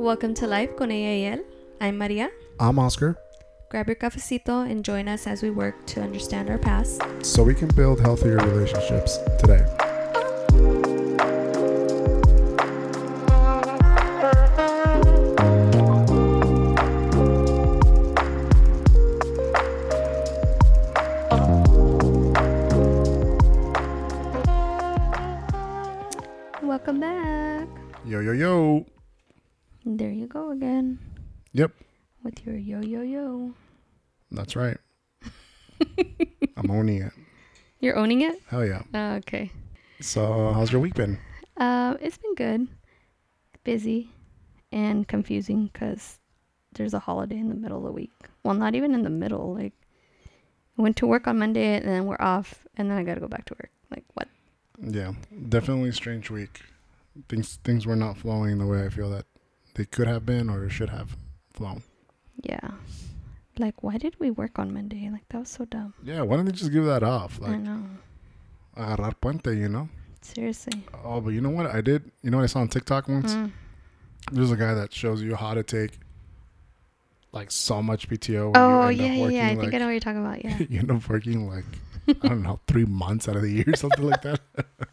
Welcome to Life con y. I'm Maria. I'm Oscar, Grab your cafecito and join us as we work to understand our past. so we can build healthier relationships today. Go again Yep, with your yo yo yo. that's right. I'm owning it. You're owning it? Hell yeah. Oh, okay. So, how's your week been? Uh, it's been good. Busy and confusing because there's a holiday in the middle of the week. Well, not even in the middle. Like, I went to work on Monday and then we're off, and then I got to go back to work. Like, what? Yeah, definitely strange week. Things things were not flowing the way I feel that they could have been or should have flown. Yeah. Like, why did we work on Monday? Like, that was so dumb. Yeah, why don't they just give that off? Like, I Like know. agarrar puente, you know? Seriously. Oh, but you know what I did? You know what I saw on TikTok once? Mm. There's a guy that shows you how to take like so much PTO. when Oh, yeah, up yeah, yeah. I working, think I know what you're talking about. Yeah. you end up working like I don't know three months out of the year, something like that.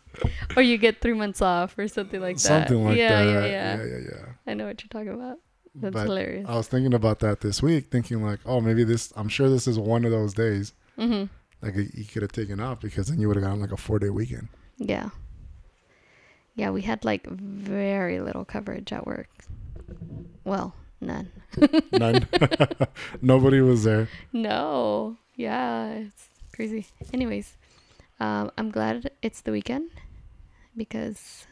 or you get three months off or something like that. something like yeah, that. Yeah, yeah, yeah, yeah, yeah. I know what you're talking about. That's But hilarious. I was thinking about that this week, thinking like, oh, maybe this. I'm sure this is one of those days hmm like you could have taken off because then you would have gotten like a four day weekend. Yeah. Yeah, we had like very little coverage at work. Well, none. None. Nobody was there. No. Yeah, it's crazy. Anyways, um, I'm glad it's the weekend because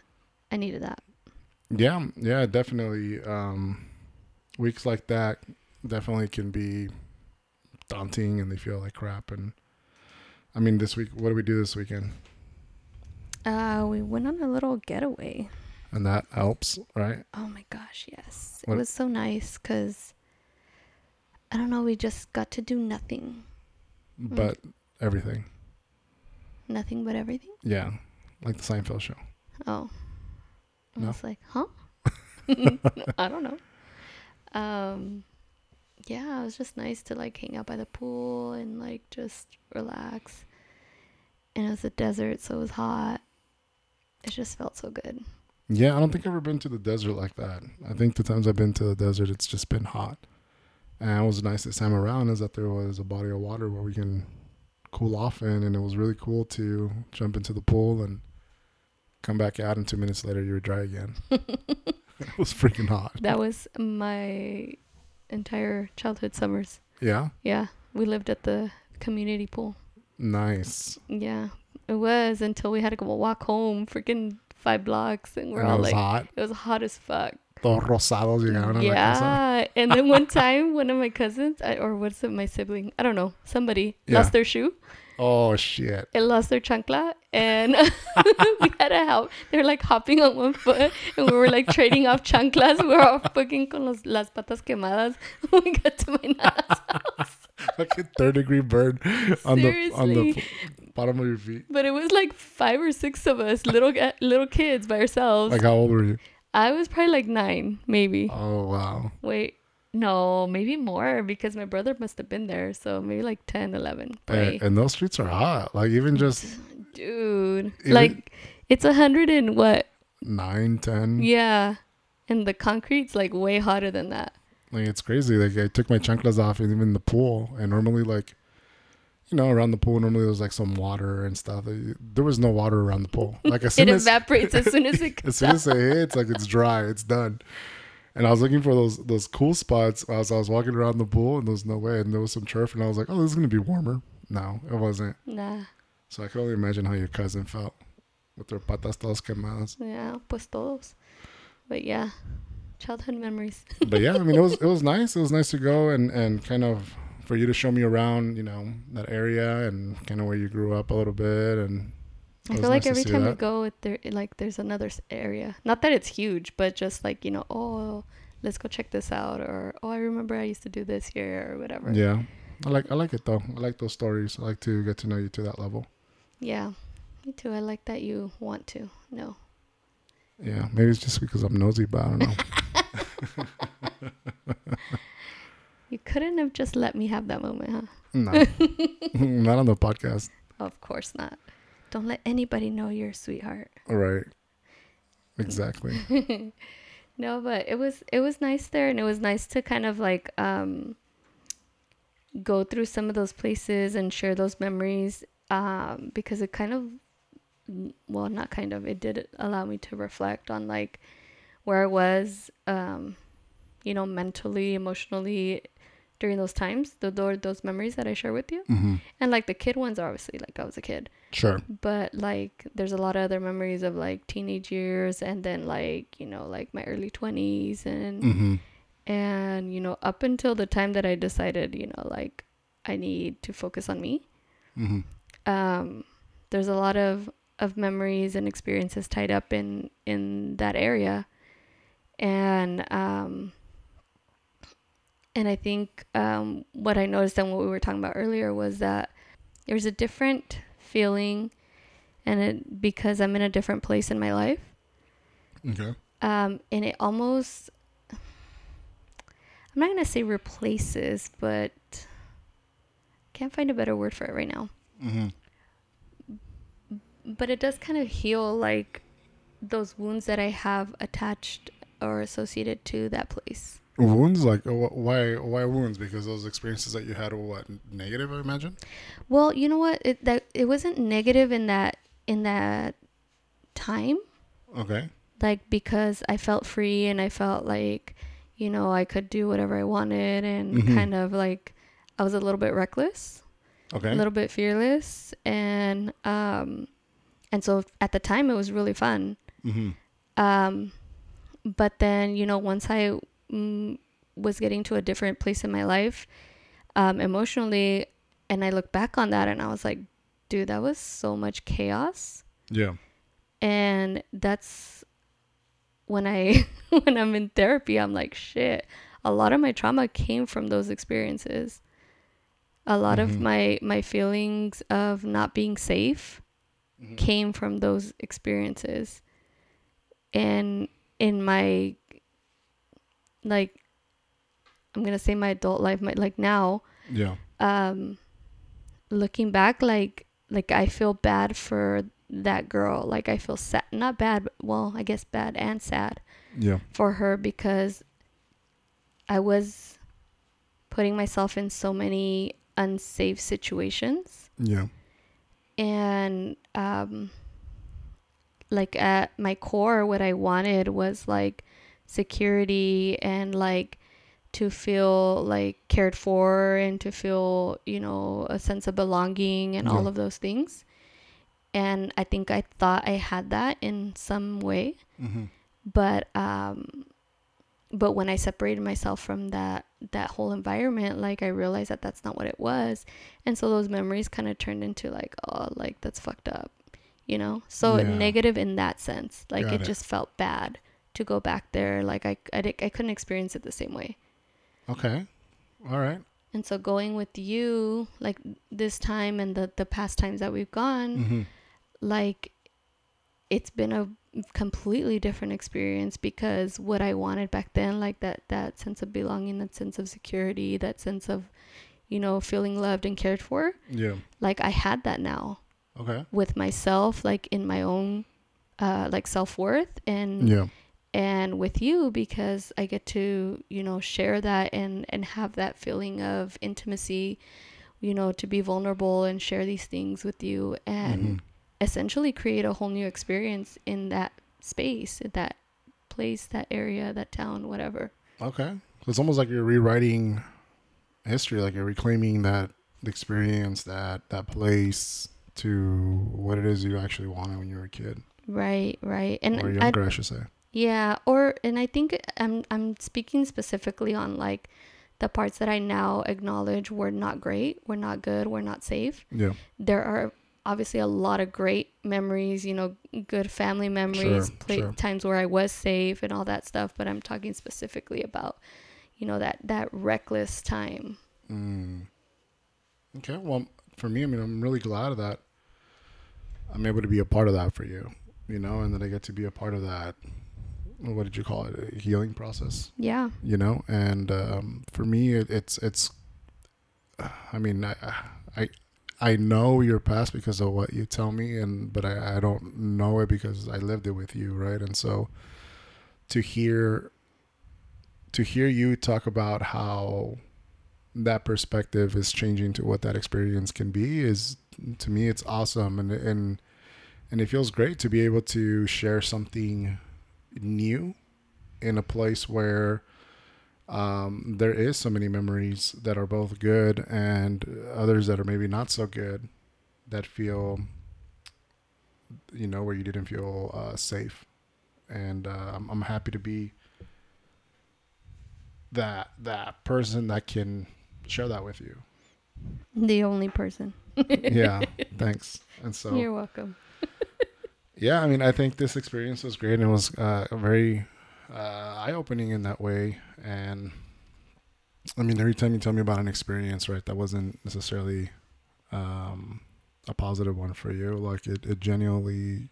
I needed that. Yeah, yeah, definitely. Um, weeks like that definitely can be daunting, and they feel like crap. And I mean, this week, what do we do this weekend? Uh, we went on a little getaway. And that helps, right? Oh my gosh, yes. What- It was so nice because I don't know, we just got to do nothing. Mm. But everything, Nothing but everything. yeah, like the Seinfeld show. Oh. I No? was like, huh? I don't know. Um yeah, it was just nice to like hang out by the pool and like just relax. And it was a desert, so it was hot. It just felt so good. Yeah, I don't think I've ever been to the desert like that. I think the times I've been to the desert, it's just been hot. And what was nice this time around is that there was a body of water where we can cool off in, and it was really cool to jump into the pool and come back out, and two minutes later you were dry again. it was freaking hot. That was my entire childhood summers. Yeah, Yeah, we lived at the community pool. nice. Yeah, it was until we had to go walk home, freaking five blocks, and we're and all it was like, hot. it was hot as fuck. Rosados llegaron a la. Yeah, and then one time, one of my cousins, I, or what's it, my sibling, I don't know, somebody Yeah. lost their shoe Oh shit! and lost their chancla, and we had to help. They were like hopping on one foot, and we were like trading off chanclas. We were all fucking con los, las patas quemadas. when we got to my nana's house. like a third degree burn on the on the bottom of your feet. But it was like five or six of us, little little kids by ourselves. Like how old were you? I was probably like nine, maybe. Oh wow. Wait, no, maybe more because my brother must have been there. So maybe like 10, 11. And, and those streets are hot. Like even just Dude, Even- like it's a hundred and what? nine, ten. Yeah, and the concrete's like way hotter than that. Like it's crazy. Like I took my chanclas off and even the pool. And normally like you know, around the pool normally there's like some water and stuff. There was no water around the pool. Like as It as evaporates as soon as it as soon as it hits, like it's dry, it's done. And I was looking for those those cool spots as I was walking around the pool, and there was no way. And there was some turf, and I was like, "Oh, this is gonna be warmer." No, it wasn't. Nah, So I can only imagine how your cousin felt with their patas todas quemadas. yeah, pues todos. But yeah, childhood memories. But yeah, I mean, it was it was nice. It was nice to go and and kind of for you to show me around, you know, that area and kind of where you grew up a little bit. And I feel like nice every time we go, there like there's another area. Not that it's huge, but just like you know, oh, let's go check this out, or oh, I remember I used to do this here, or whatever. Yeah, I like I like it though. I like those stories. I like to get to know you to that level. Yeah, me too. I like that you want to know. Yeah, maybe it's just because I'm nosy, but I don't know. you couldn't have just let me have that moment, huh? No, not on the podcast. Of course not. Don't let anybody know you're a sweetheart. All right. Exactly. no, but it was it was nice there, and it was nice to kind of like um go through some of those places and share those memories um because it kind of well not kind of it did allow me to reflect on like where I was um you know mentally emotionally during those times the those memories that I share with you hmm and like the kid ones are obviously like I was a kid Sure. but like there's a lot of other memories of like teenage years and then like you know like my early 20s and hmm and you know up until the time that I decided you know like I need to focus on me. Hmm um there's a lot of of memories and experiences tied up in in that area. And um and I think um what I noticed and what we were talking about earlier was that there's a different feeling and it because I'm in a different place in my life Okay. um and it almost I'm not going to say replaces but can't find a better word for it right now Mm-hmm. but it does kind of heal like those wounds that I have attached or associated to that place. Wounds, like uh, why? Why wounds? Because those experiences that you had were what negative, I imagine. Well, you know what? It that it wasn't negative in that in that time, Okay. like because I felt free and I felt like, you know, I could do whatever I wanted and Mhm. kind of like I was a little bit reckless, Okay. a little bit fearless and um and so at the time it was really fun. hmm Um, but then, you know, once I mm, was getting to a different place in my life, um, emotionally, and I look back on that and I was like, dude, that was so much chaos. Yeah. And that's when I, when I'm in therapy, I'm like, shit, a lot of my trauma came from those experiences. A lot of Mhm. my, my feelings of not being safe Mhm. came from those experiences and in my like i'm gonna say my adult life my like now Yeah. um looking back like like i feel bad for that girl like i feel sad not bad but well i guess bad and sad Yeah. for her because i was putting myself in so many unsafe situations Yeah. and um like at my core what i wanted was like security and like to feel like cared for and to feel you know a sense of belonging and all of those things. And i think i thought i had that in some way. Hmm but um but when i separated myself from that that whole environment like i realized that that's not what it was. And so those memories kind of turned into like oh like that's fucked up you know? So Yeah. negative in that sense. Like it, it. just felt bad to go back there like I, I, I couldn't experience it the same way Okay. All right. and so going with you like this time and the the past times that we've gone hmm like it's been a completely different experience because what I wanted back then like that that sense of belonging that sense of security that sense of you know feeling loved and cared for Yeah. like I had that now Okay. with myself like in my own uh like self-worth and Yeah. And with you because I get to you know share that and and have that feeling of intimacy you know to be vulnerable and share these things with you and Mhm. essentially create a whole new experience in that space, in that place, that area, that town, whatever. Okay. So it's almost like you're rewriting history, like you're reclaiming that experience, that that place to what it is you actually wanted when you were a kid Right, right. And or I, younger, I, should say. Yeah, or and I think I'm I'm speaking specifically on like the parts that I now acknowledge were not great, were not good, were not safe. Yeah. There are obviously a lot of great memories, you know, good family memories, Sure, pla- sure. times where I was safe and all that stuff, but I'm talking specifically about you know that that reckless time. Mm. Okay. Well, for me, I mean, I'm really glad that I'm able to be a part of that for you, you know, and that I get to be a part of that what did you call it? A healing process. Yeah. You know, and um, for me, it, it's it's. I mean, I, I I know your past because of what you tell me, and but I, I don't know it because I lived it with you, right? And so to hear to hear you talk about how that perspective is changing to what that experience can be is to me it's awesome and and and it feels great to be able to share something new in a place where um, there is so many memories that are both good and others that are maybe not so good that feel you know where you didn't feel uh, safe and uh, I'm, I'm happy to be that that person that can share that with you The only person. yeah thanks and so You're welcome. Yeah i mean i think this experience was great and it was uh, very uh, eye-opening in that way. And i mean every time you tell me about an experience right that wasn't necessarily um, a positive one for you like it, it genuinely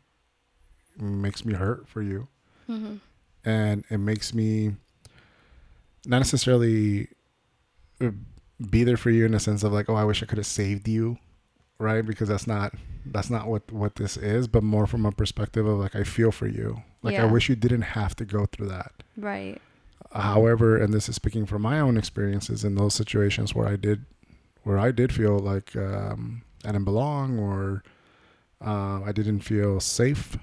makes me hurt for you. Hmm and it makes me not necessarily uh, be there for you in a sense of like oh i wish i could have saved you right? Because that's not that's not what what this is but more from a perspective of like i feel for you. Like i wish you didn't have to go through that. Right. however and this is speaking from my own experiences in those situations where i did where i did feel like um i didn't belong or uh, i didn't feel safe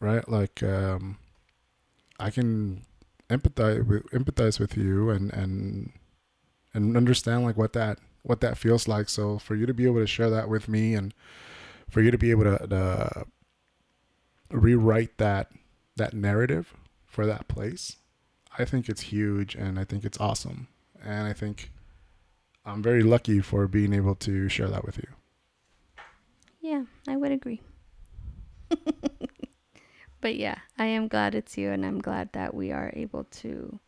right? Like um i can empathize with empathize with you and and and understand like what that what that feels like so for you to be able to share that with me and for you to be able to, to rewrite that that narrative for that place I think it's huge and I think it's awesome. And I think I'm very lucky for being able to share that with you. Yeah, I would agree. but yeah, I am glad it's you and I'm glad that we are able to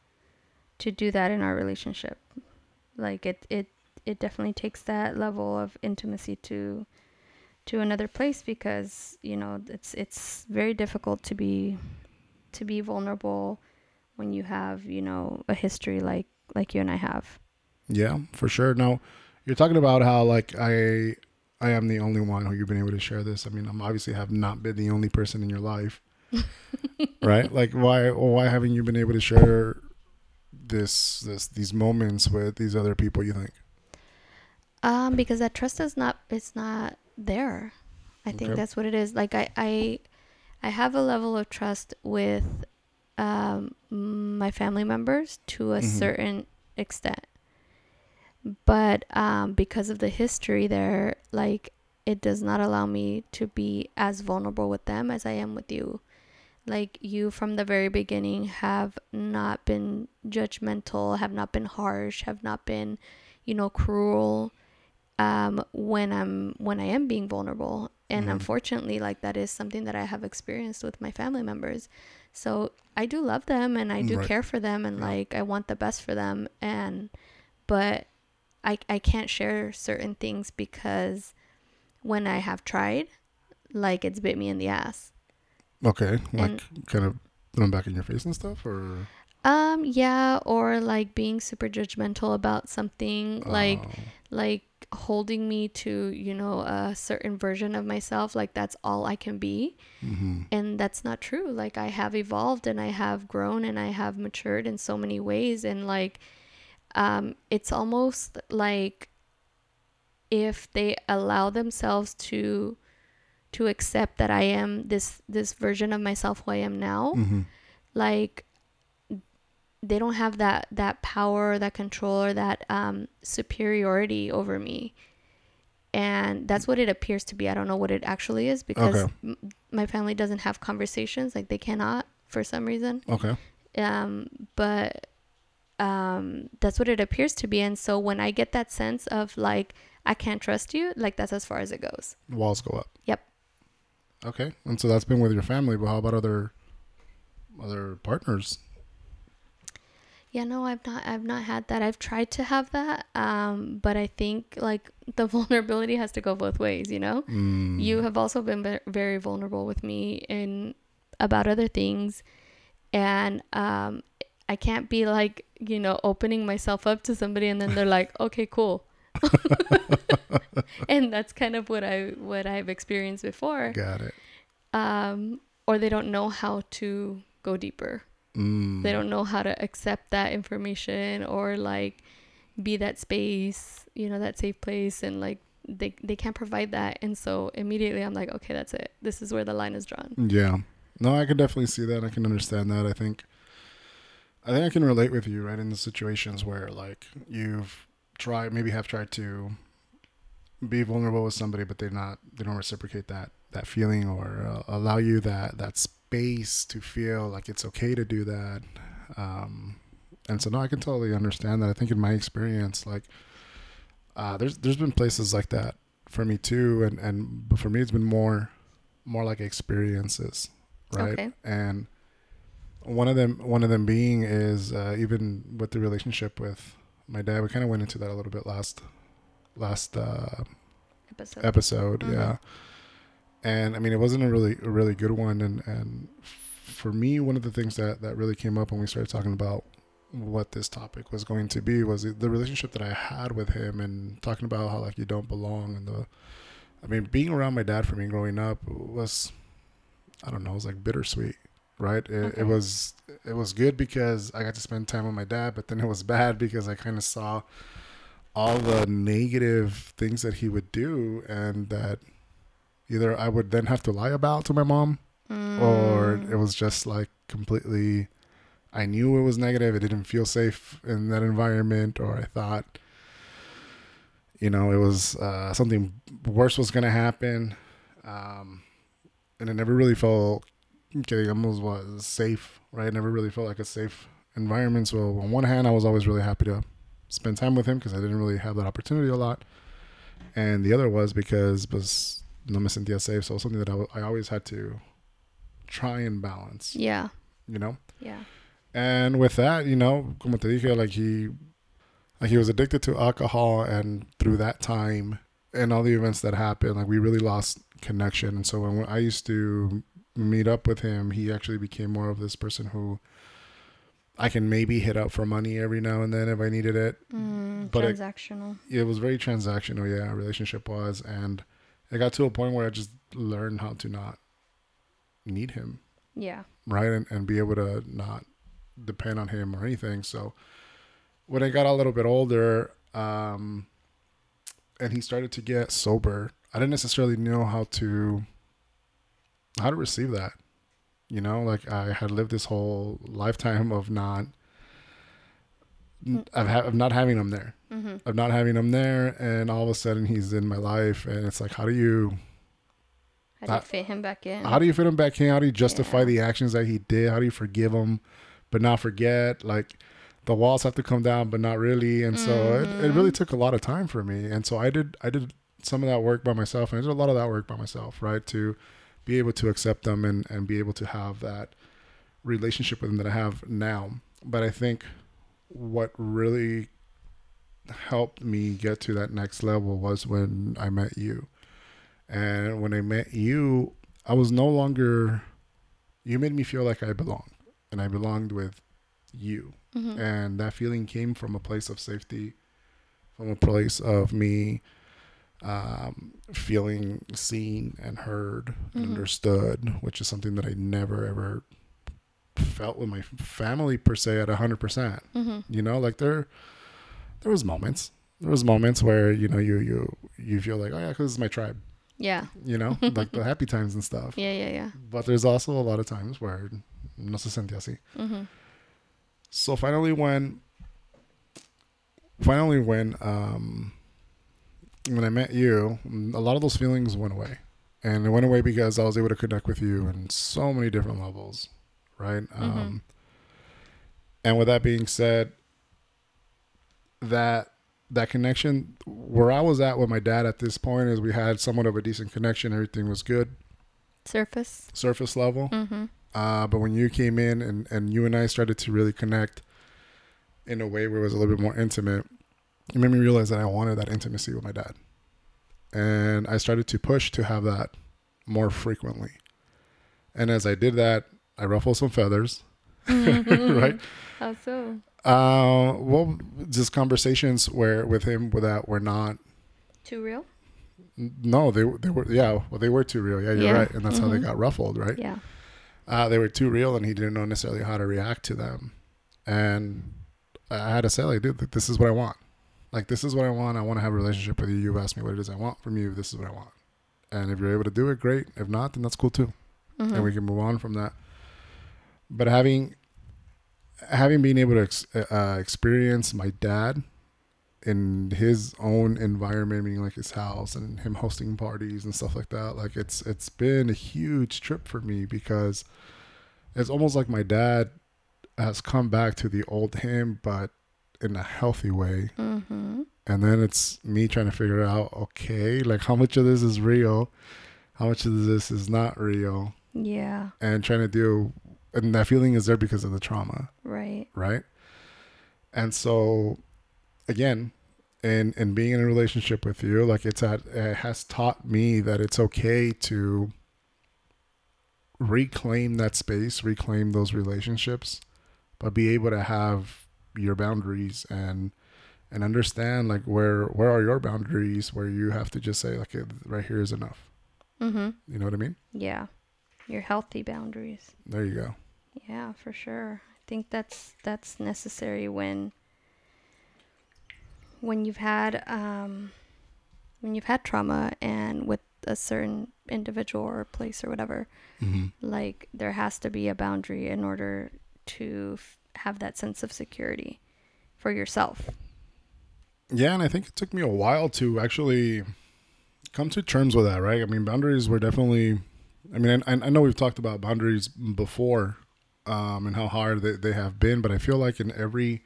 to do that in our relationship. Like it it it definitely takes that level of intimacy to to another place because, you know, it's it's very difficult to be to be vulnerable when you have, you know, a history like like you and I have. Yeah, for sure. Now, you're talking about how like I I am the only one who you've been able to share this. I mean, I'm obviously have not been the only person in your life. right? Like why why haven't you been able to share this this these moments with these other people you think? Um, because that trust is not it's not there. I think Okay. that's what it is. Like I I I have a level of trust with um my family members to a Mhm. certain extent. But um because of the history there, like it does not allow me to be as vulnerable with them as I am with you. Like you from the very beginning have not been judgmental, have not been harsh, have not been, you know, cruel um when i'm when i am being vulnerable and Mhm. unfortunately like that is something that i have experienced with my family members so i do love them and i do Right. care for them and Yeah. like i want the best for them and but i i can't share certain things because when i have tried like it's bit me in the ass Okay, like And- kind of them back in your face and stuff or um yeah or like being super judgmental about something like Oh, like holding me to you know a certain version of myself like that's all i can be mhm. and that's not true like i have evolved and i have grown and i have matured in so many ways and like um it's almost like if they allow themselves to to accept that i am this this version of myself who i am now Mhm. like they don't have that that power that control or that um superiority over me and that's what it appears to be i don't know what it actually is because Okay. m- my family doesn't have conversations like they cannot for some reason Okay. um but um that's what it appears to be and so when i get that sense of like i can't trust you like that's as far as it goes Walls go up. Yep. Okay. And so that's been with your family, but how about other other partners? Yeah, no, I've not I've not had that. I've tried to have that. Um, but I think like the vulnerability has to go both ways, you know? Mm. You have also been very vulnerable with me in about other things and um, I can't be like you know opening myself up to somebody and then they're like, okay, cool. and that's kind of what I what I've experienced before. Got it. Um, or they don't know how to go deeper. Mm. They don't know how to accept that information or like be that space, you know, that safe place and like they they can't provide that and so immediately I'm like, okay, that's it. This is where the line is drawn. Yeah. No, I can definitely see that. I can understand that. I think I think I can relate with you, right, in the situations where like you've tried maybe have tried to be vulnerable with somebody but they're not they don't reciprocate that that feeling or uh, allow you that that space to feel like it's okay to do that. Um and so no, I can totally understand that. I think in my experience like uh, there's there's been places like that for me too, and and but for me it's been more more like experiences, right? Okay. And one of them one of them being is uh, even with the relationship with my dad. We kind of went into that a little bit last last uh, Episode. episode, Mhm. yeah. And I mean, it wasn't a really a really good one, and and for me, one of the things that that really came up when we started talking about what this topic was going to be was the relationship that I had with him, and talking about how like you don't belong, and the, I mean, being around my dad for me growing up was, I don't know, it was like bittersweet, right? It, Okay. it mm-hmm. was it was good because I got to spend time with my dad, but then it was bad because I kind of saw all the negative things that he would do and that either I would then have to lie about to my mom or Mm. it was just like completely I knew it was negative, it didn't feel safe in that environment or I thought you know, it was uh, something worse was going to happen. Um, and it never really felt okay, almost was safe, right? Never really felt like a safe environment. So on one hand, I was always really happy to spend time with him because I didn't really have that opportunity a lot. And the other was because was no me sentía safe. So it something that I always had to try and balance, Yeah. you know? Yeah. And with that, you know, como te dije, like he, like he was addicted to alcohol, and through that time and all the events that happened, like we really lost connection. And so when I used to meet up with him, he actually became more of this person who I can maybe hit up for money every now and then if I needed it. Mm, But transactional. It was very transactional, yeah, our relationship was, and it got to a point where I just learned how to not need him. Yeah. right? And, and be able to not depend on him or anything. So when i got a little bit older um and he started to get sober i didn't necessarily know how to how to receive that. You know like i had lived this whole lifetime of not of, ha- of not having him there Mm-hmm. of not having him there and all of a sudden he's in my life and it's like how do you How do you Uh, fit him back in? how do you fit him back in? How do you justify Yeah. the actions that he did? How do you forgive him, but not forget? Like the walls have to come down, but not really. And so it, it really Mhm. took a lot of time for me. And so I did I did some of that work by myself, and I did a lot of that work by myself, right? To be able to accept them and and be able to have that relationship with them that I have now. But I think what really helped me get to that next level was when I met you. And when I met you, I was no longer you made me feel like I belonged and I belonged with you. Mhm. And that feeling came from a place of safety, from a place of me um, feeling seen and heard and Mhm. understood, which is something that I never ever felt with my family per se at hundred percent. Mhm. You know, like there, there was moments. There was moments where you know you you you feel like oh yeah, 'cause this is my tribe. Yeah. You know, like the happy times and stuff. Yeah. Yeah. Yeah. But there's also a lot of times where no se sentía así. Mm-hmm. So finally, when finally when um when I met you, a lot of those feelings went away, and it went away because I was able to connect with you in so many different levels, right? Um, and with that being said, that that connection where I was at with my dad at this point is we had somewhat of a decent connection. Everything was good, Surface. surface level. Mm-hmm. Uh, but when you came in and, and you and I started to really connect in a way where it was a little bit more intimate, it made me realize that I wanted that intimacy with my dad. And I started to push to have that more frequently. And as I did that, I ruffled some feathers right? How so? Uh, well, just conversations where with him that were not. Too real? No, they they were yeah, well they were too real. Yeah, you're Yeah. right, and that's how they Mhm. got ruffled, right? Yeah. Uh, they were too real, and he didn't know necessarily how to react to them. And I had to say, like, dude, this is what I want. Like, this is what I want. I want to have a relationship with you. You've asked me what it is I want from you. This is what I want. And if you're able to do it, great. If not, then that's cool too. Mhm. and we can move on from that. But having having been able to ex- uh, experience my dad in his own environment, meaning like his house and him hosting parties and stuff like that, like it's it's been a huge trip for me because it's almost like my dad has come back to the old him, but in a healthy way. Mm-hmm. And then it's me trying to figure out, okay, like how much of this is real, how much of this is not real Yeah. and trying to deal and that feeling is there because of the trauma Right. right and so again in in being in a relationship with you like it's at it has taught me that it's okay to reclaim that space reclaim those relationships but be able to have your boundaries and and understand like where where are your boundaries where you have to just say like right here is enough Mm-hmm. you know what i mean Yeah. Your healthy boundaries. there you go Yeah, for sure. I think that's that's necessary when when you've had um when you've had trauma and with a certain individual or place or whatever, mm-hmm. like there has to be a boundary in order to f- have that sense of security for yourself. Yeah, and I think it took me a while to actually come to terms with that, right? I mean, boundaries were definitely. I mean, I, I know we've talked about boundaries before, um, and how hard they, they have been, but I feel like in every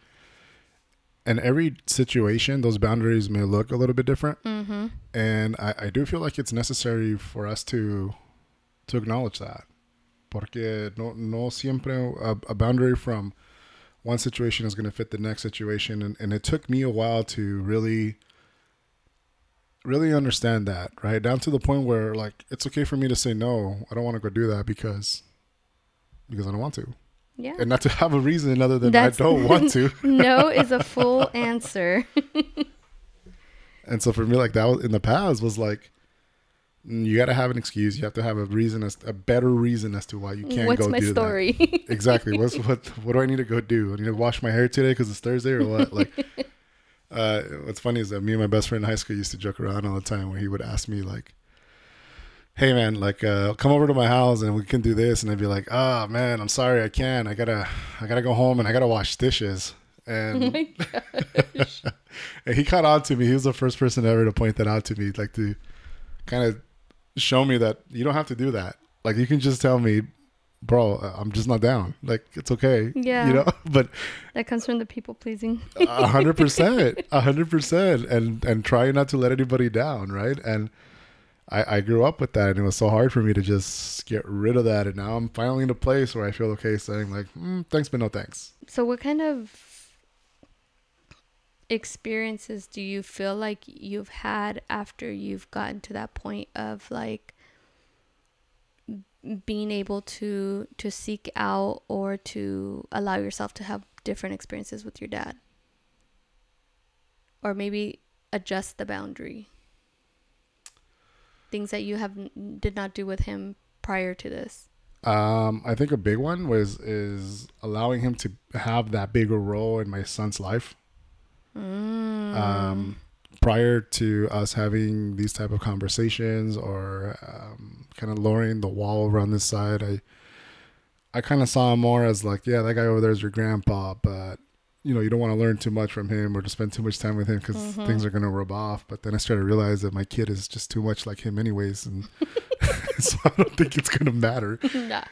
in every situation, those boundaries may look a little bit different, Mm-hmm. and I, I do feel like it's necessary for us to to acknowledge that, porque no no siempre a, a boundary from one situation is going to fit the next situation. And, and it took me a while to really really understand that right? Down to the point where like it's okay for me to say no. I don't want to go do that because because i don't want to Yeah. and not to have a reason other than That's- i don't want to no is a full answer. and so for me like that was in the past was like mm, you got to have an excuse you have to have a reason as a better reason as to why you can't What's go do that What's my story? exactly. What's what? What do I need to go do? I need to wash my hair today because it's Thursday or what? Like, uh, what's funny is that me and my best friend in high school used to joke around all the time where he would ask me like, "Hey man, like, uh, come over to my house and we can do this," and I'd be like, "Ah man, I'm sorry, I can't. I gotta, I gotta go home and I gotta wash dishes." oh And, gosh. and he caught on to me. He was the first person ever to point that out to me, like to kind of show me that you don't have to do that. Like you can just tell me, bro, I'm just not down. Like it's okay. Yeah. You know, but That comes from the people pleasing. a hundred percent, a hundred percent, and and trying not to let anybody down, right? And I, I grew up with that, and it was so hard for me to just get rid of that. And now I'm finally in a place where I feel okay saying like, mm, thanks, but no thanks. So, what kind of experiences do you feel like you've had after you've gotten to that point of like being able to to seek out or to allow yourself to have different experiences with your dad or maybe adjust the boundary things that you have did not do with him prior to this Um, I think a big one was is allowing him to have that bigger role in my son's life. mm. um, prior to us having these type of conversations or um, kind of lowering the wall around this side, I I kind of saw him more as like, yeah, that guy over there is your grandpa, but you know, you don't want to learn too much from him or to spend too much time with him because Mhm. things are gonna rub off. But then I started to realize that my kid is just too much like him, anyways, and so I don't think it's gonna matter. nah.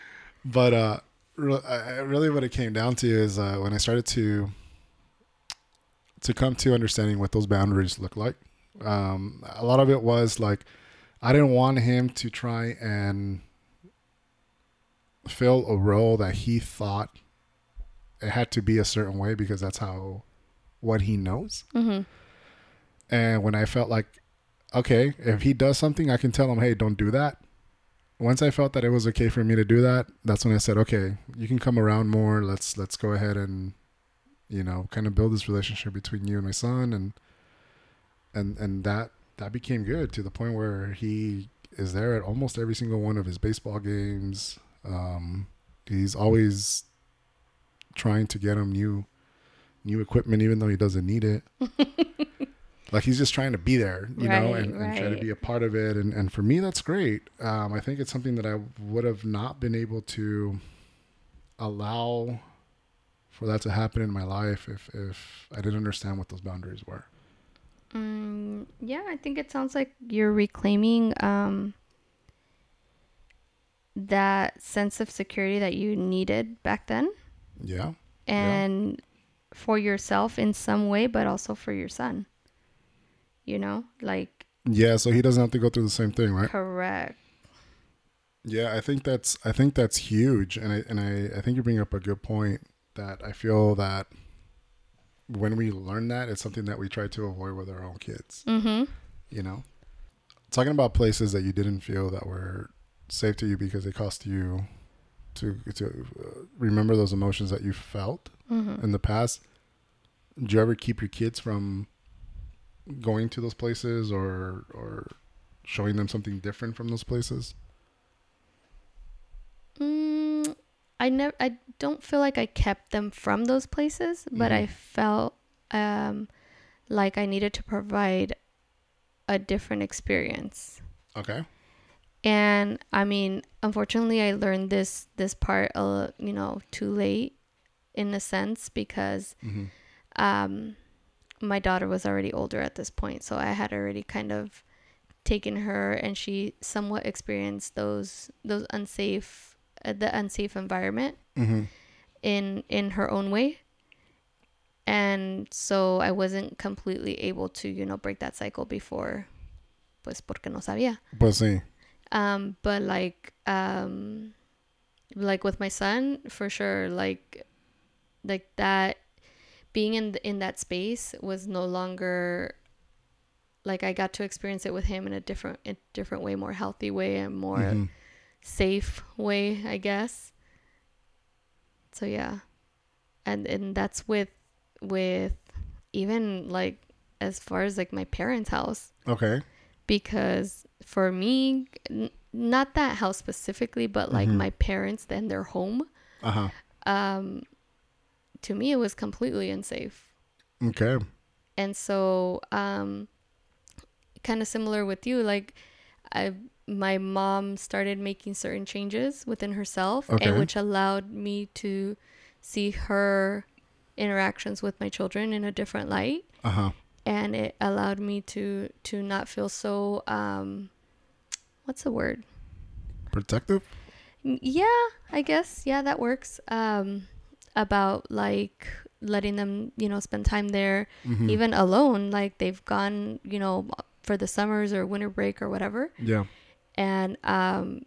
But uh, re- I- really, what it came down to is uh, when I started to to come to understanding what those boundaries look like. Um, a lot of it was like I didn't want him to try and fill a role that he thought it had to be a certain way because that's how what he knows. mm-hmm. And when I felt like, okay, if he does something, I can tell him, hey, don't do that. once I felt that it was okay for me to do that, that's when I said, okay, you can come around more. Let's let's go ahead and you know kind of build this relationship between you and my son, and and and that that became good to the point where he is there at almost every single one of his baseball games. Um, he's always trying to get him new new equipment, even though he doesn't need it. like he's just trying to be there, you know, Right, and, and try to be a part of it. And, and for me, that's great. Um, I think it's something that I would have not been able to allow for that to happen in my life if, if I didn't understand what those boundaries were. Mm, yeah, I think it sounds like you're reclaiming um, that sense of security that you needed back then Yeah. and for yourself in some way, but also for your son. You know, like, Yeah. So he doesn't have to go through the same thing, right? correct. Yeah, I think that's I think that's huge, and I and I, I think you bring up a good point that I feel that when we learn that, it's something that we try to avoid with our own kids. Mm-hmm. You know, talking about places that you didn't feel that were safe to you because it cost you to to uh, remember those emotions that you felt Mm-hmm. in the past. Do you ever keep your kids from going to those places or or showing them something different from those places? Mm, I never. I don't feel like I kept them from those places, but I Mhm. felt um, like I needed to provide a different experience. Okay. And I mean, unfortunately, I learned this this part, uh, you know, too late, in a sense, because Mm-hmm. um, my daughter was already older at this point, so I had already kind of taken her, and she somewhat experienced those those unsafe, uh, the unsafe environment Mm-hmm. in in her own way. And so I wasn't completely able to, you know, break that cycle before, pues porque no sabía. Pues sí. Um, but like, um, like with my son, for sure, like, like that, being in in that space was no longer. Like I got to experience it with him in a different, a different way, more healthy way, and more Mhm. safe way, I guess. So yeah, and and that's with with even like as far as like my parents' house Okay. because for me n- not that house specifically but like Mhm. my parents then their home Uh huh. um to me it was completely unsafe Okay. and so um kind of similar with you like i my mom started making certain changes within herself Okay. and which allowed me to see her interactions with my children in a different light Uh huh. And it allowed me to to not feel so um what's the word Protective. Yeah i guess yeah that works um about like letting them you know spend time there Mm-hmm. even alone like they've gone you know for the summers or winter break or whatever Yeah. and um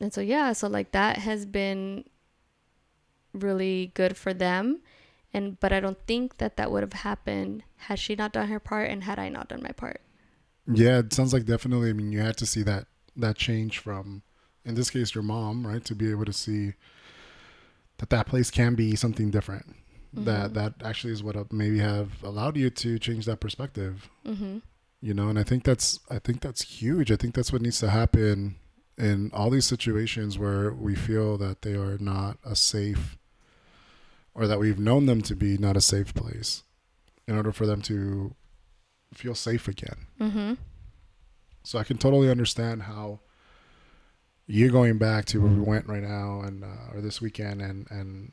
and so yeah so like that has been really good for them and but i don't think that that would have happened had she not done her part and had i not done my part Yeah. It sounds like definitely. I mean, you had to see that that change from, in this case, your mom, right, to be able to see that that place can be something different. That Mhm. that actually is what uh, maybe have allowed you to change that perspective. mm-hmm you know and i think that's i think that's huge i think that's what needs to happen in all these situations where we feel that they are not a safe or that we've known them to be not a safe place in order for them to feel safe again. Mm-hmm. So i can totally understand how you're going back to where we went right now and uh, or this weekend and and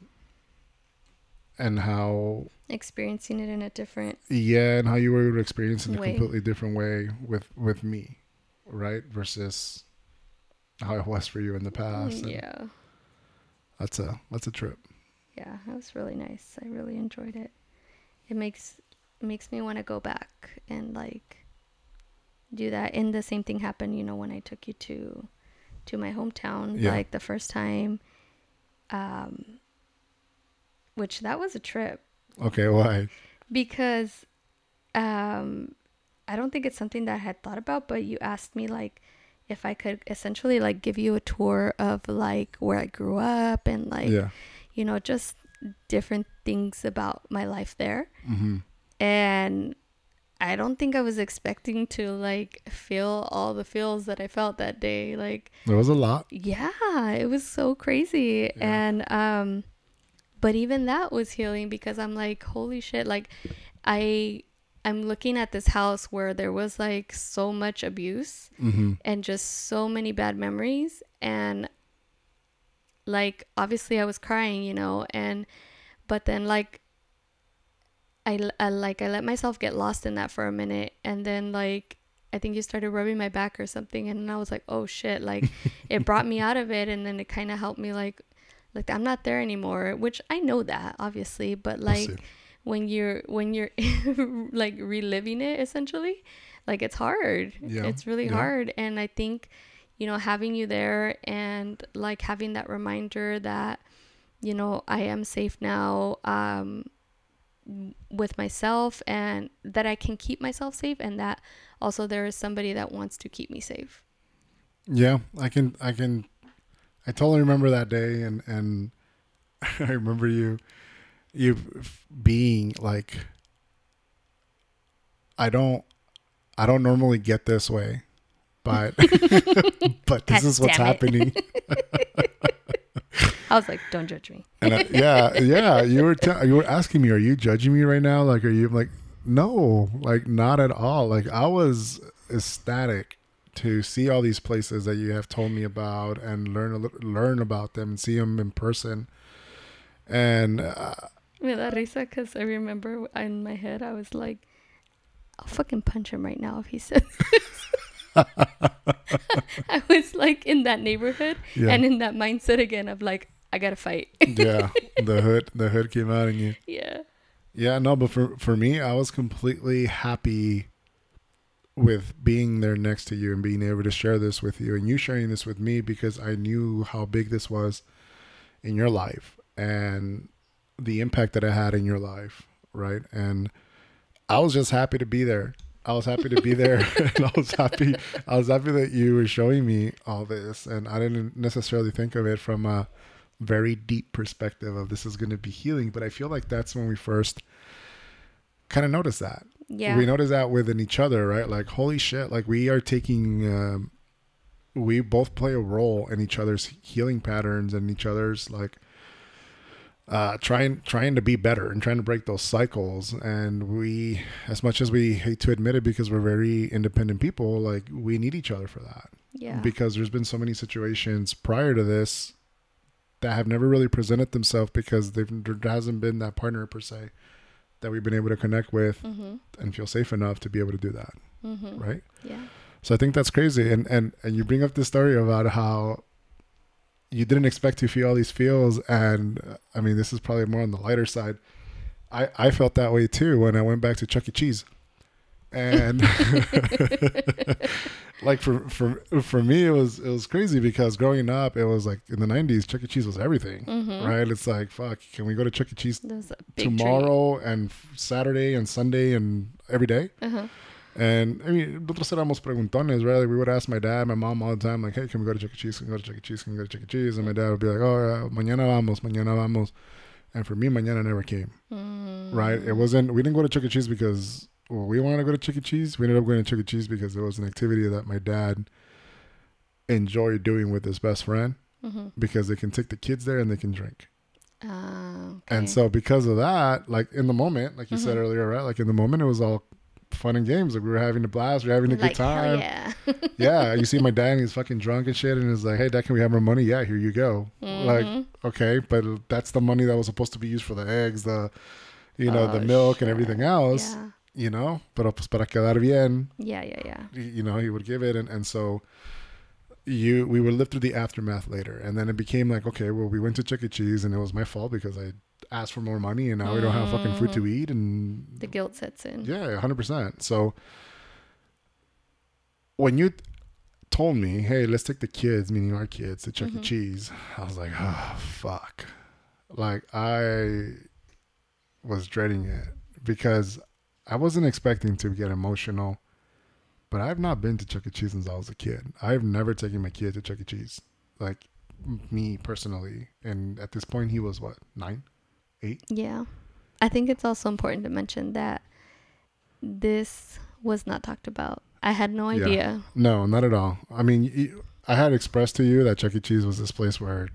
and how experiencing it in a different yeah and how you were experiencing to it in a completely different way with with me right versus how it was for you in the past. And yeah that's a that's a trip yeah that was really nice. I really enjoyed it. It makes makes me want to go back and like do that. And the same thing happened you know when i took you to to my hometown Yeah. like the first time um which that was a trip. Okay why? Because um I don't think it's something that I had thought about, but you asked me like if I could essentially like give you a tour of like where I grew up and like yeah. You know just different things about my life there Mm-hmm. and I don't think I was expecting to like feel all the feels that I felt that day like There was a lot. yeah it was so crazy Yeah. and um but even that was healing because i'm like holy shit like i i'm looking at this house where there was like so much abuse Mm-hmm. and just so many bad memories and like obviously i was crying you know and but then like I, I like i let myself get lost in that for a minute and then like i think you started rubbing my back or something and i was like oh shit like it brought me out of it and then it kind of helped me like like i'm not there anymore which i know that obviously but like when you're when you're like reliving it essentially like it's hard Yeah, it's really yeah. hard and i think you know having you there and like having that reminder that you know i am safe now um with myself and that i can keep myself safe and that also there is somebody that wants to keep me safe Yeah, I can. I can. I totally remember that day, and and I remember you, you being like, I don't, I don't normally get this way, but but this God is what's it. happening. i was like don't judge me And I, yeah, yeah, you were te- you were asking me, are you judging me right now? Like, are you I'm like, no, like not at all. Like I was ecstatic to see all these places that you have told me about and learn a learn about them and see them in person. And uh, Me da risa because I remember in my head I was like, I'll fucking punch him right now if he says this. I was like in that neighborhood yeah, and in that mindset again of like, I gotta fight. yeah, the hood the hood came out in you. yeah. Yeah, no, but for for me, I was completely happy with being there next to you and being able to share this with you and you sharing this with me because I knew how big this was in your life and the impact that it had in your life, right? And I was just happy to be there. I was happy to be there and I was happy I was happy that you were showing me all this and I didn't necessarily think of it from a very deep perspective of this is going to be healing, but I feel like that's when we first kind of noticed that Yeah. we notice that within each other, right? Like, holy shit, like we are taking, um, we both play a role in each other's healing patterns and each other's like, uh, trying trying to be better and trying to break those cycles. And we, as much as we hate to admit it, because we're very independent people, like we need each other for that. yeah. Because there's been so many situations prior to this that have never really presented themselves because they've, there hasn't been that partner per se that we've been able to connect with mm-hmm. and feel safe enough to be able to do that Mm-hmm. right Yeah. so i think that's crazy and and and you bring up this story about how you didn't expect to feel all these feels and i mean this is probably more on the lighter side. I i felt that way too when i went back to chuck e. Cheese. And like for for for me it was it was crazy because growing up it was like in the 90s chuck e. Cheese was everything Mm-hmm. right? It's like fuck can we go to chuck e. Cheese That was a big tomorrow and saturday and sunday and every day? Uh-huh. And I mean, nosotros éramos preguntones, right? Like, we would ask my dad, my mom all the time, like, hey, can we go to Chuck E. Cheese? Can we go to Chuck E. Cheese? Can we go to Chuck E. Cheese? And my dad would be like, oh, mañana vamos, mañana vamos. And for me, mañana never came, Mm. right? It wasn't, we didn't go to Chuck E. Cheese because well, we wanted to go to Chuck E. Cheese. We ended up going to Chuck E. Cheese because it was an activity that my dad enjoyed doing with his best friend Mm-hmm. because they can take the kids there and they can drink. Uh, And so because of that, like in the moment, like you said Mhm. earlier, right? Like in the moment, it was all fun and games. Like we were having a blast, we are having a like, good time. yeah. yeah, you see my dad, and he's fucking drunk and shit, and he's like, "Hey, dad, can we have more money?" Yeah, here you go. Like, Mhm. okay, but that's the money that was supposed to be used for the eggs, the, you know, the Oh, milk and everything else. yeah. You know, pero pues para quedar bien, Yeah, yeah, yeah. you know, he would give it, and and so. You, we would live through the aftermath later, and then it became like, okay, well, we went to Chuck E. Cheese, and it was my fault because I asked for more money, and now we don't have fucking food to eat, and The guilt sets in. yeah, hundred percent. So when you told me, "Hey, let's take the kids," meaning our kids, to Chuck E. Mhm. Cheese, I was like, "Oh fuck!" Like I was dreading it because I wasn't expecting to get emotional but I've not been to Chuck E. Cheese since I was a kid. I've never taken my kid to Chuck E. Cheese, like me personally. And at this point, he was what nine, eight. Yeah. I think it's also important to mention that this was not talked about. I had no Yeah. idea. No, not at all. I mean, I had expressed to you that Chuck E. Cheese was this place where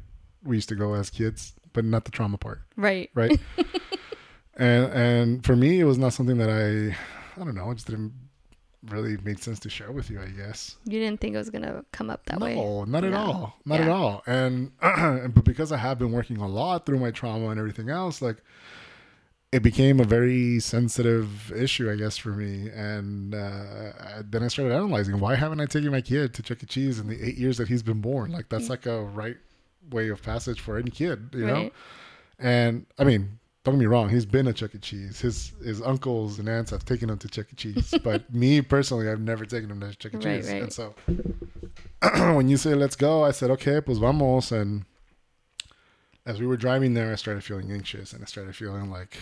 we used to go as kids, but not the trauma part, Right. right? and and for me, it was not something that I, I don't know, I just didn't really made sense to share with you. I guess. You didn't think it was going to come up that no, way. No, not at No. all, not at all. And and but because I have been working a lot through my trauma and everything else, like it became a very sensitive issue, I guess, for me. And uh, then I started analyzing why haven't I taken my kid to Chuck E. Cheese in the eight years that he's been born? Like that's like a right way of passage for any kid, you know. And I mean, don't get me wrong, he's been a Chuck E. Cheese. His his uncles and aunts have taken him to Chuck E. Cheese, but me personally, I've never taken him to Chuck E. Cheese. right. And so when you say let's go, I said okay, pues vamos. And as we were driving there, I started feeling anxious, and I started feeling like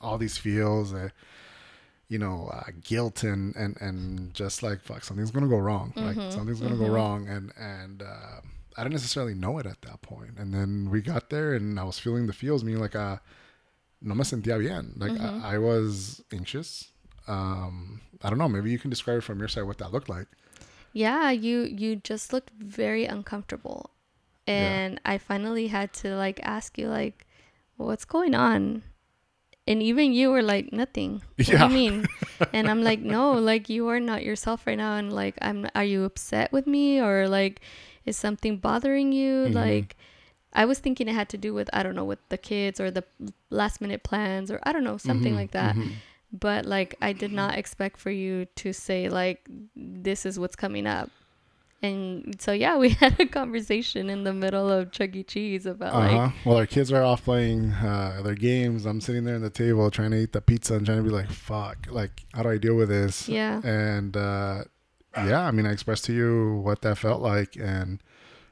all these feels, uh, you know, uh, guilt and and and just like fuck, something's gonna go wrong. Like Mhm, something's gonna go mhm. wrong, and and. Uh, I didn't necessarily know it at that point. And then we got there and I was feeling the feels, meaning like, uh, no me sentía bien. Like Mhm. I, I was anxious. Um, I don't know. Maybe you can describe it from your side what that looked like. Yeah, you you just looked very uncomfortable. Yeah. And I finally had to like ask you like what's going on? And even you were like nothing. What Yeah. do you mean? and I'm like no, like you are not yourself right now and like I'm are you upset with me or like is something bothering you? Mhm. Like I was thinking it had to do with I don't know with the kids or the last minute plans or I don't know something Mhm, like that mhm. but like I did not expect for you to say like this is what's coming up. And so yeah, we had a conversation in the middle of Chuck E. Cheese about Uh-huh. like well, our kids are off playing uh, their games. I'm sitting there at the table trying to eat the pizza and trying to be like, fuck, like, how do I deal with this? yeah, And uh, yeah, I mean, I expressed to you what that felt like and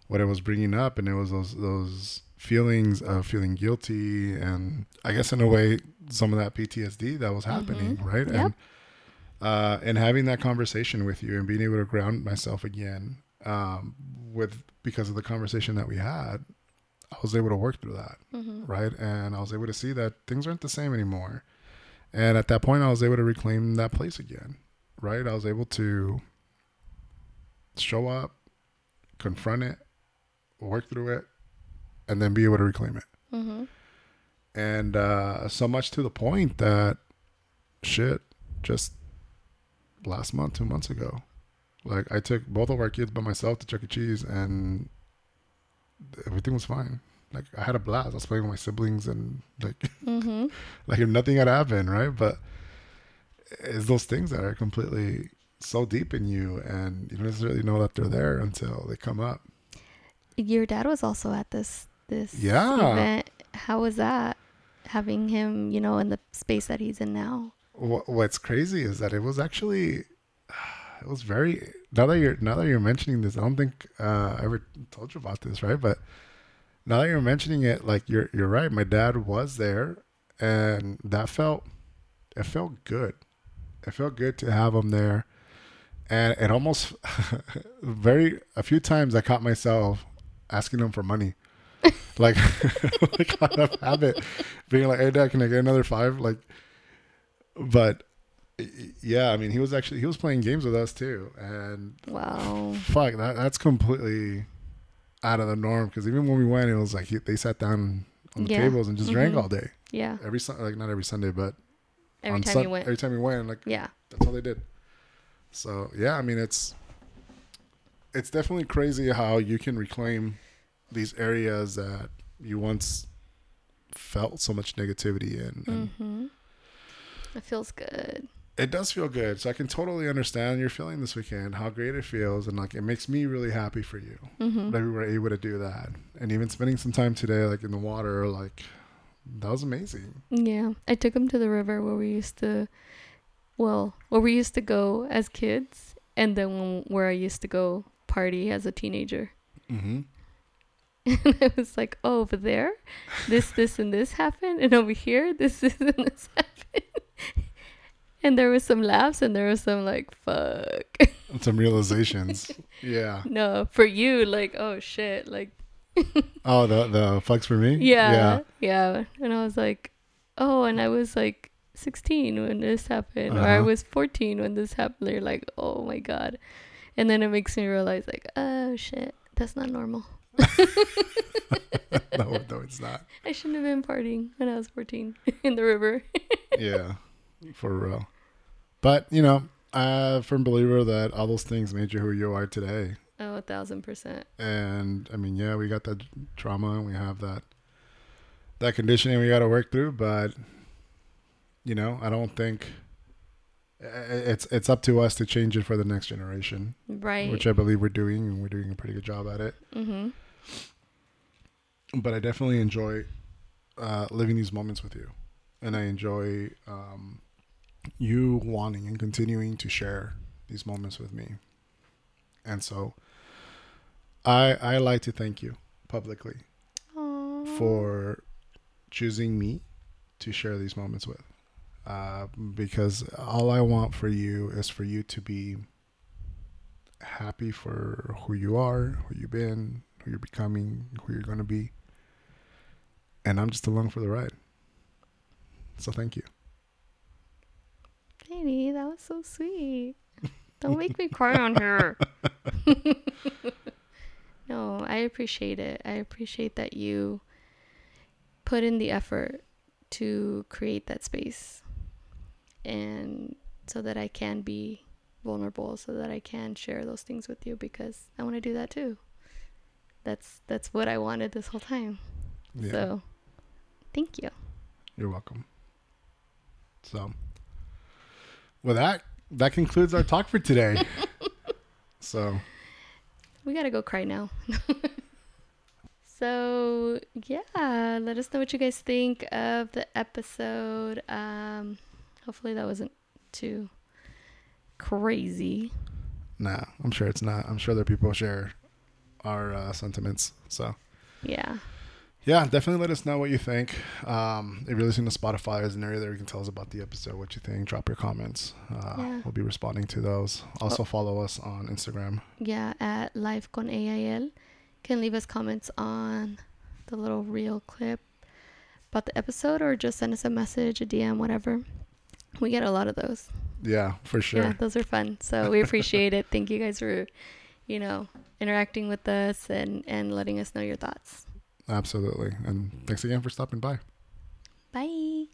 what I was bringing up, and it was those those feelings of feeling guilty, and I guess in a way, some of that PTSD that was happening, right? Yep. And uh, and having that conversation with you and being able to ground myself again, um, with because of the conversation that we had, I was able to work through that hmm right? And I was able to see that things aren't the same anymore. And at that point, I was able to reclaim that place again, right? I was able to show up, confront it, work through it, and then be able to reclaim it. hmm And uh, so much to the point that shit, just last month, two months ago, like I took both of our kids by myself to Chuck E. Cheese, and everything was fine. Like I had a blast. I was playing with my siblings, and like hmm like if nothing had happened, right? But it's those things that are completely so deep in you, and you don't necessarily know that they're there until they come up. Your dad was also at this this Yeah. event. How was that? Having him, you know, in the space that he's in now. What's crazy is that it was actually, it was very. Now that you're now that you're mentioning this, I don't think uh, I ever told you about this, right? But now that you're mentioning it, like you're you're right. My dad was there, and that felt it felt good. It felt good to have him there, and it almost very a few times I caught myself asking them for money. like, like out of habit, being like, "Hey, Dad, can I get another five? Like, but yeah, I mean, he was actually he was playing games with us too, and Wow. fuck that that's completely out of the norm because even when we went, it was like he, they sat down on the Yeah. tables and just drank Mhm. all day Yeah. every like not every Sunday, but Every time Sun- you went. every time we went, like yeah. that's all they did. So yeah, I mean it's it's definitely crazy how you can reclaim these areas that you once felt so much negativity in. And hmm It feels good. it does feel good. So I can totally understand your feeling this weekend, how great it feels, and like it makes me really happy for you hmm that we were able to do that. And even spending some time today, like in the water, like that was amazing. Yeah, I took him to the river where we used to, well, where we used to go as kids, and then where I used to go party as a teenager. Mm-hmm. And I was like, oh, over there, this, this, and this happened, and over here, this, this, and this happened. and there was some laughs, and there was some like, fuck. some realizations. Yeah. No, for you, like, oh shit, like, Oh, the the flex for me. yeah, yeah, And I was like, oh, and I was like 16 when this happened, or I Uh-huh. was 14 when this happened. You're like, oh my god, and then it makes me realize, like, oh shit, that's not normal. no, no, it's not. I shouldn't have been partying when I was 14 in the river. Yeah, for real. But you know, I'm a firm believer that all those things made you who you are today. Oh, a thousand percent. And I mean, yeah, we got that trauma and we have that that conditioning we got to work through. But you know, I don't think it's it's up to us to change it for the next generation, Right. which I believe we're doing, and we're doing a pretty good job at it. mm-hmm. But I definitely enjoy uh, living these moments with you, and I enjoy um, you wanting and continuing to share these moments with me. And so, I I like to thank you publicly for choosing me to share these moments with. Uh, because all I want for you is for you to be happy for who you are, who you've been, who you're becoming, who you're going to be. And I'm just along for the ride. So thank you. Lady, that was so sweet. Don't make me cry on here. no, I appreciate it. I appreciate that you put in the effort to create that space and so that I can be vulnerable so that I can share those things with you because I want to do that too. That's that's what I wanted this whole time. Yeah, So, thank you. you're welcome. So, with that, that concludes our talk for today. so, We gotta go cry now. so yeah, let us know what you guys think of the episode. Um, hopefully that wasn't too crazy. nah, I'm sure it's not. I'm sure that people share our uh, sentiments. So, Yeah, yeah, definitely let us know what you think. Um, if you're listening to Spotify, there's an area there you can tell us about the episode, what you think. Drop your comments. Uh, Yeah. We'll be responding to those. Also, follow us on Instagram. yeah. At Life con AIL, can leave us comments on the little reel clip about the episode, or just send us a message, a DM, whatever. We get a lot of those. Yeah, for sure. Yeah, those are fun. So we appreciate it. Thank you guys for, you know, interacting with us and and letting us know your thoughts. Absolutely. And thanks again for stopping by. Bye.